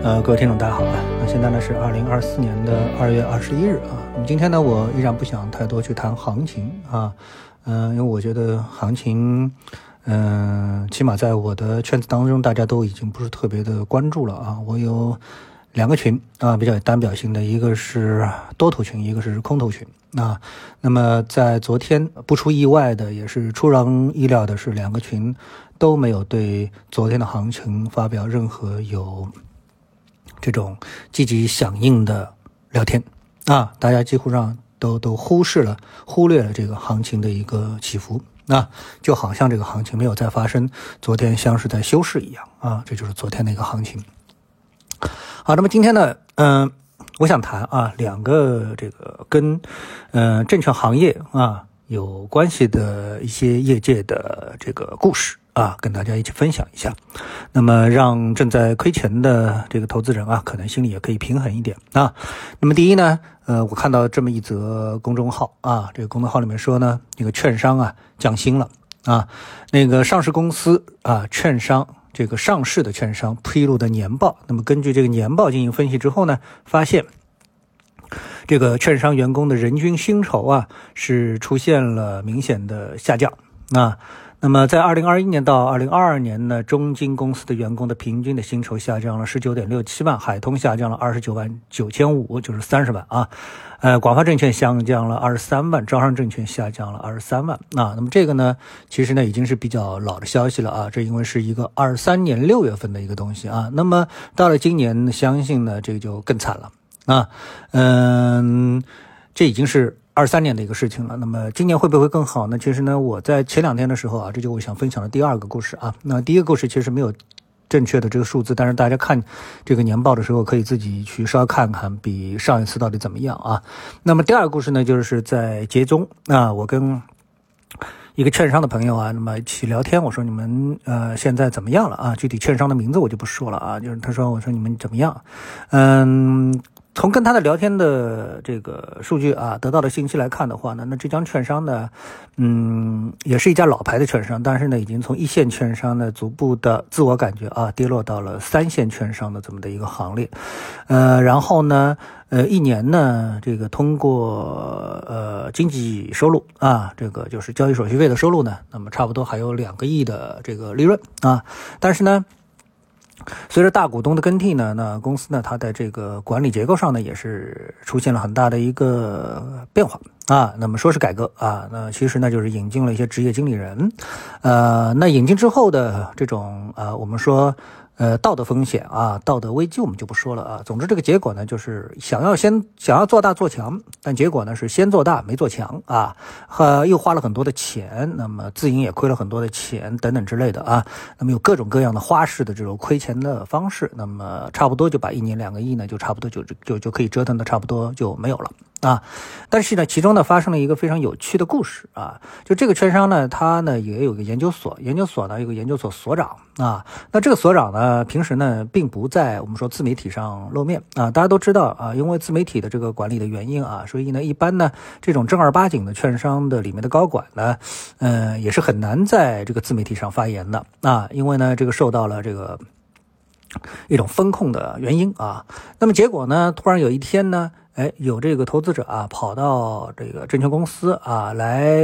呃，各位听众，大家好啊！那现在呢是二零二四年的二月二十一日啊。那么今天呢，我依然不想太多去谈行情啊，嗯，因为我觉得行情，嗯，起码在我的圈子当中，大家都已经不是特别的关注了啊。我有两个群啊，比较有代表性的，一个是多头群，一个是空头群啊。那么在昨天，不出意外的，也是出人意料的是，两个群都没有对昨天的行情发表任何有。这种积极响应的聊天啊，大家几乎上都都忽视了、忽略了这个行情的一个起伏啊，就好像这个行情没有再发生，昨天像是在休市一样啊，这就是昨天的一个行情。好，那么今天呢，嗯，我想谈啊两个这个跟嗯证券行业啊有关系的一些业界的这个故事。啊，跟大家一起分享一下，那么让正在亏钱的这个投资人啊，可能心里也可以平衡一点啊。那么第一呢，呃，我看到这么一则公众号啊，这个公众号里面说呢，那个券商啊降薪了啊，那个上市公司啊，券商这个上市的券商披露的年报，那么根据这个年报进行分析之后呢，发现这个券商员工的人均薪酬啊是出现了明显的下降啊。那么，在二零二一年到二零二二年呢，中金公司的员工的平均的薪酬下降了十九点六七万，海通下降了二十九万九千五，就是三十万啊。呃，广发证券下降了二十三万，招商证券下降了二十三万啊。那么这个呢，其实呢已经是比较老的消息了啊，这因为是一个二三年六月份的一个东西啊。那么到了今年，相信呢这个就更惨了啊。嗯，这已经是。二三年的一个事情了，那么今年会不会更好呢？其实呢，我在前两天的时候啊，这就我想分享的第二个故事啊。那第一个故事其实没有正确的这个数字，但是大家看这个年报的时候，可以自己去稍微看看，比上一次到底怎么样啊？那么第二个故事呢，就是在节中啊，我跟一个券商的朋友啊，那么一起聊天，我说你们呃现在怎么样了啊？具体券商的名字我就不说了啊，就是他说我说你们怎么样？嗯。从跟他的聊天的这个数据啊得到的信息来看的话呢，那这家券商呢，嗯，也是一家老牌的券商，但是呢，已经从一线券商呢逐步的自我感觉啊跌落到了三线券商的这么的一个行列，呃，然后呢，呃，一年呢，这个通过呃经济收入啊，这个就是交易手续费的收入呢，那么差不多还有两个亿的这个利润啊，但是呢。随着大股东的更替呢，那公司呢，它的这个管理结构上呢，也是出现了很大的一个变化。啊。那么说是改革啊，那其实呢，就是引进了一些职业经理人，呃，那引进之后的这种呃，我们说。呃，道德风险啊，道德危机我们就不说了啊。总之，这个结果呢，就是想要先想要做大做强，但结果呢是先做大没做强啊，呃又花了很多的钱，那么自营也亏了很多的钱等等之类的啊。那么有各种各样的花式的这种亏钱的方式，那么差不多就把一年两个亿呢，就差不多就就就可以折腾的差不多就没有了。啊，但是呢，其中呢发生了一个非常有趣的故事啊，就这个券商呢，它呢也有个研究所，研究所呢有个研究所所长啊，那这个所长呢平时呢并不在我们说自媒体上露面啊，大家都知道啊，因为自媒体的这个管理的原因啊，所以呢一般呢这种正儿八经的券商的里面的高管呢，嗯，也是很难在这个自媒体上发言的啊，因为呢这个受到了这个一种风控的原因啊，那么结果呢，突然有一天呢。哎，有这个投资者啊，跑到这个证券公司啊来，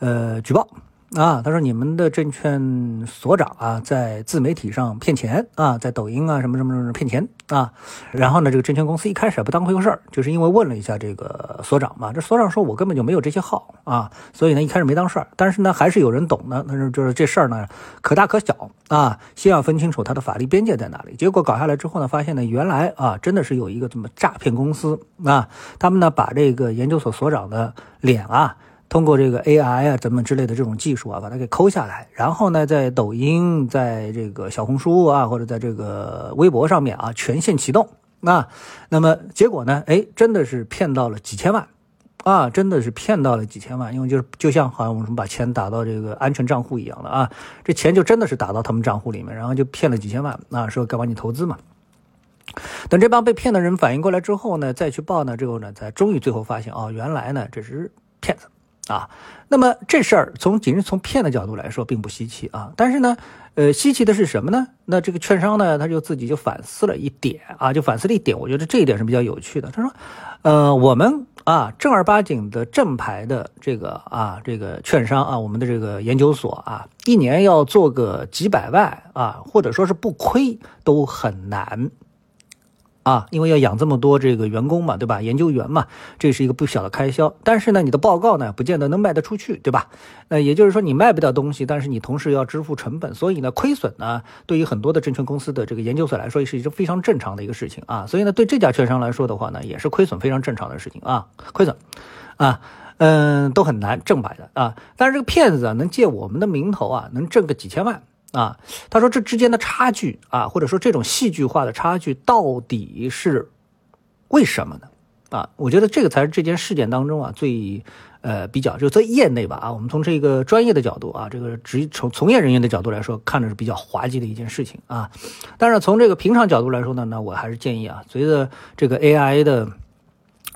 呃，举报。啊，他说你们的证券所长啊，在自媒体上骗钱啊，在抖音啊什么什么什么骗钱啊。然后呢，这个证券公司一开始也不当回事儿，就是因为问了一下这个所长嘛，这所长说我根本就没有这些号啊，所以呢一开始没当事儿。但是呢，还是有人懂的，那是就是这事儿呢可大可小啊，先要分清楚它的法律边界在哪里。结果搞下来之后呢，发现呢原来啊真的是有一个这么诈骗公司啊，他们呢把这个研究所所长的脸啊。通过这个 AI 啊，怎么之类的这种技术啊，把它给抠下来，然后呢，在抖音、在这个小红书啊，或者在这个微博上面啊，全线启动啊，那么结果呢，哎，真的是骗到了几千万啊，真的是骗到了几千万，因为就是就像好像我们把钱打到这个安全账户一样的啊，这钱就真的是打到他们账户里面，然后就骗了几千万啊，说该帮你投资嘛。等这帮被骗的人反应过来之后呢，再去报呢之后呢，才终于最后发现哦，原来呢这是骗子。啊。那么这事儿从仅是从骗的角度来说并不稀奇啊，但是呢，呃，稀奇的是什么呢？那这个券商呢，他就自己就反思了一点啊，就反思了一点，我觉得这一点是比较有趣的。他说，呃，我们啊正儿八经的正牌的这个啊这个券商啊，我们的这个研究所啊，一年要做个几百万啊，或者说是不亏都很难。啊，因为要养这么多这个员工嘛，对吧？研究员嘛，这是一个不小的开销。但是呢，你的报告呢，不见得能卖得出去，对吧？那也就是说，你卖不掉东西，但是你同时要支付成本，所以呢，亏损呢，对于很多的证券公司的这个研究所来说，是一个非常正常的一个事情啊。所以呢，对这家券商来说的话呢，也是亏损非常正常的事情啊，亏损，啊，嗯，都很难正白的啊。但是这个骗子啊，能借我们的名头啊，能挣个几千万。啊，他说这之间的差距啊，或者说这种戏剧化的差距到底是为什么呢？啊，我觉得这个才是这件事件当中啊最呃比较就在业内吧啊，我们从这个专业的角度啊，这个职从从业人员的角度来说，看着是比较滑稽的一件事情啊。但是从这个平常角度来说呢，那我还是建议啊，随着这个 AI 的。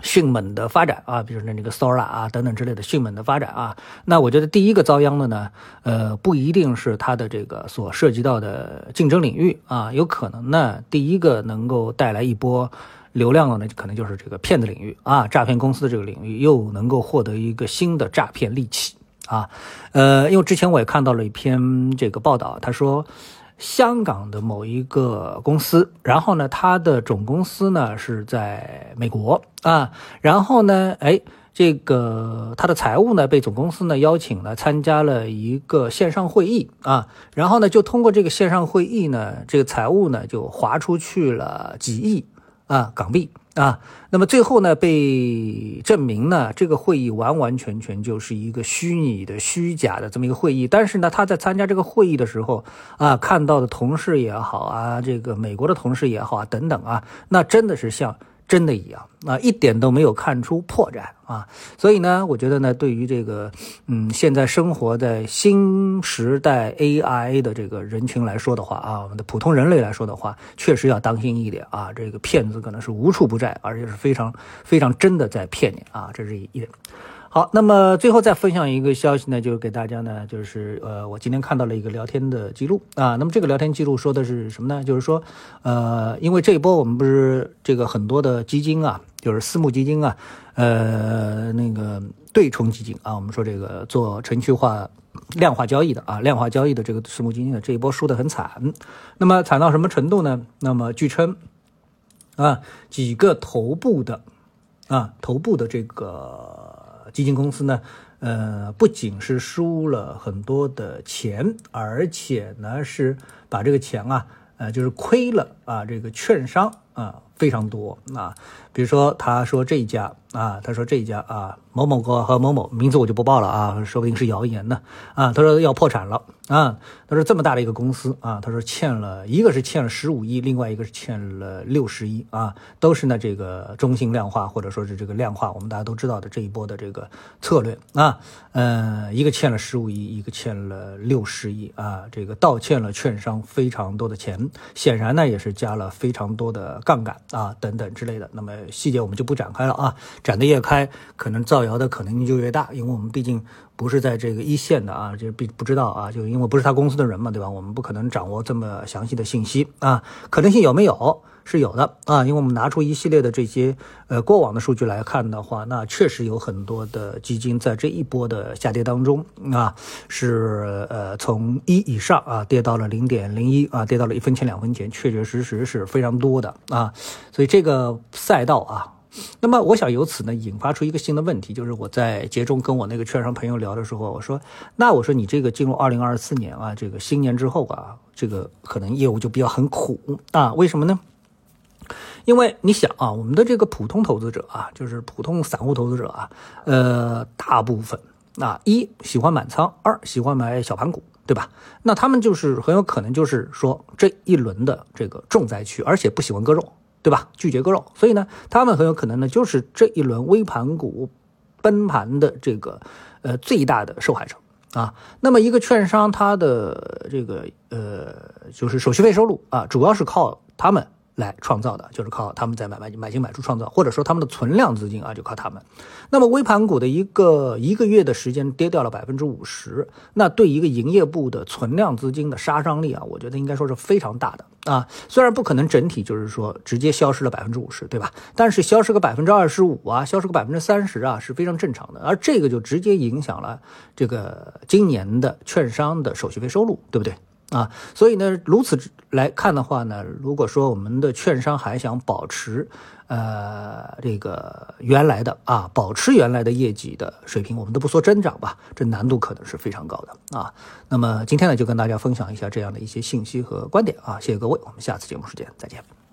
迅猛的发展啊，比如说那个 Sora 啊等等之类的迅猛的发展啊，那我觉得第一个遭殃的呢，呃，不一定是它的这个所涉及到的竞争领域啊，有可能呢，第一个能够带来一波流量的呢，可能就是这个骗子领域啊，诈骗公司的这个领域又能够获得一个新的诈骗利器啊，呃，因为之前我也看到了一篇这个报道，他说。香港的某一个公司，然后呢，它的总公司呢是在美国啊，然后呢，哎，这个它的财务呢被总公司呢邀请了参加了一个线上会议啊，然后呢，就通过这个线上会议呢，这个财务呢就划出去了几亿啊港币。啊，那么最后呢，被证明呢，这个会议完完全全就是一个虚拟的、虚假的这么一个会议。但是呢，他在参加这个会议的时候，啊，看到的同事也好啊，这个美国的同事也好啊，等等啊，那真的是像。真的一样啊，一点都没有看出破绽啊，所以呢，我觉得呢，对于这个嗯，现在生活在新时代 AI 的这个人群来说的话啊，我们的普通人类来说的话，确实要当心一点啊，这个骗子可能是无处不在，而且是非常非常真的在骗你啊，这是一点。好，那么最后再分享一个消息呢，就是给大家呢，就是呃，我今天看到了一个聊天的记录啊。那么这个聊天记录说的是什么呢？就是说，呃，因为这一波我们不是这个很多的基金啊，就是私募基金啊，呃，那个对冲基金啊，我们说这个做程序化、量化交易的啊，量化交易的这个私募基金呢，这一波输得很惨。那么惨到什么程度呢？那么据称啊，几个头部的啊，头部的这个。基金公司呢，呃，不仅是输了很多的钱，而且呢是把这个钱啊，呃，就是亏了啊，这个券商啊非常多啊。比如说，他说这一家啊，他说这一家啊，某某哥和某某名字我就不报了啊，说不定是谣言呢啊。他说要破产了啊，他说这么大的一个公司啊，他说欠了一个是欠了十五亿，另外一个是欠了六十亿啊，都是呢这个中性量化或者说是这个量化，我们大家都知道的这一波的这个策略啊，呃，一个欠了十五亿，一个欠了六十亿啊，这个倒欠了券商非常多的钱，显然呢也是加了非常多的杠杆啊等等之类的，那么。细节我们就不展开了啊，展得越开，可能造谣的可能性就越大，因为我们毕竟不是在这个一线的啊，就不不知道啊，就因为不是他公司的人嘛，对吧？我们不可能掌握这么详细的信息啊，可能性有没有？是有的啊，因为我们拿出一系列的这些呃过往的数据来看的话，那确实有很多的基金在这一波的下跌当中啊，是呃从一以上啊跌到了零点零一啊，跌到了一分钱两分钱，确确实实是非常多的啊，所以这个赛道啊，那么我想由此呢引发出一个新的问题，就是我在节中跟我那个券商朋友聊的时候，我说，那我说你这个进入二零二四年啊，这个新年之后啊，这个可能业务就比较很苦啊，为什么呢？因为你想啊，我们的这个普通投资者啊，就是普通散户投资者啊，呃，大部分啊，一喜欢满仓，二喜欢买小盘股，对吧？那他们就是很有可能就是说这一轮的这个重灾区，而且不喜欢割肉，对吧？拒绝割肉，所以呢，他们很有可能呢就是这一轮微盘股崩盘的这个呃最大的受害者啊。那么一个券商，它的这个呃就是手续费收入啊，主要是靠他们。来创造的，就是靠他们在买卖买进买出创造，或者说他们的存量资金啊，就靠他们。那么微盘股的一个一个月的时间跌掉了百分之五十，那对一个营业部的存量资金的杀伤力啊，我觉得应该说是非常大的啊。虽然不可能整体就是说直接消失了百分之五十，对吧？但是消失个百分之二十五啊，消失个百分之三十啊，是非常正常的。而这个就直接影响了这个今年的券商的手续费收入，对不对？啊，所以呢，如此来看的话呢，如果说我们的券商还想保持，呃，这个原来的啊，保持原来的业绩的水平，我们都不说增长吧，这难度可能是非常高的啊。那么今天呢，就跟大家分享一下这样的一些信息和观点啊，谢谢各位，我们下次节目时间再见。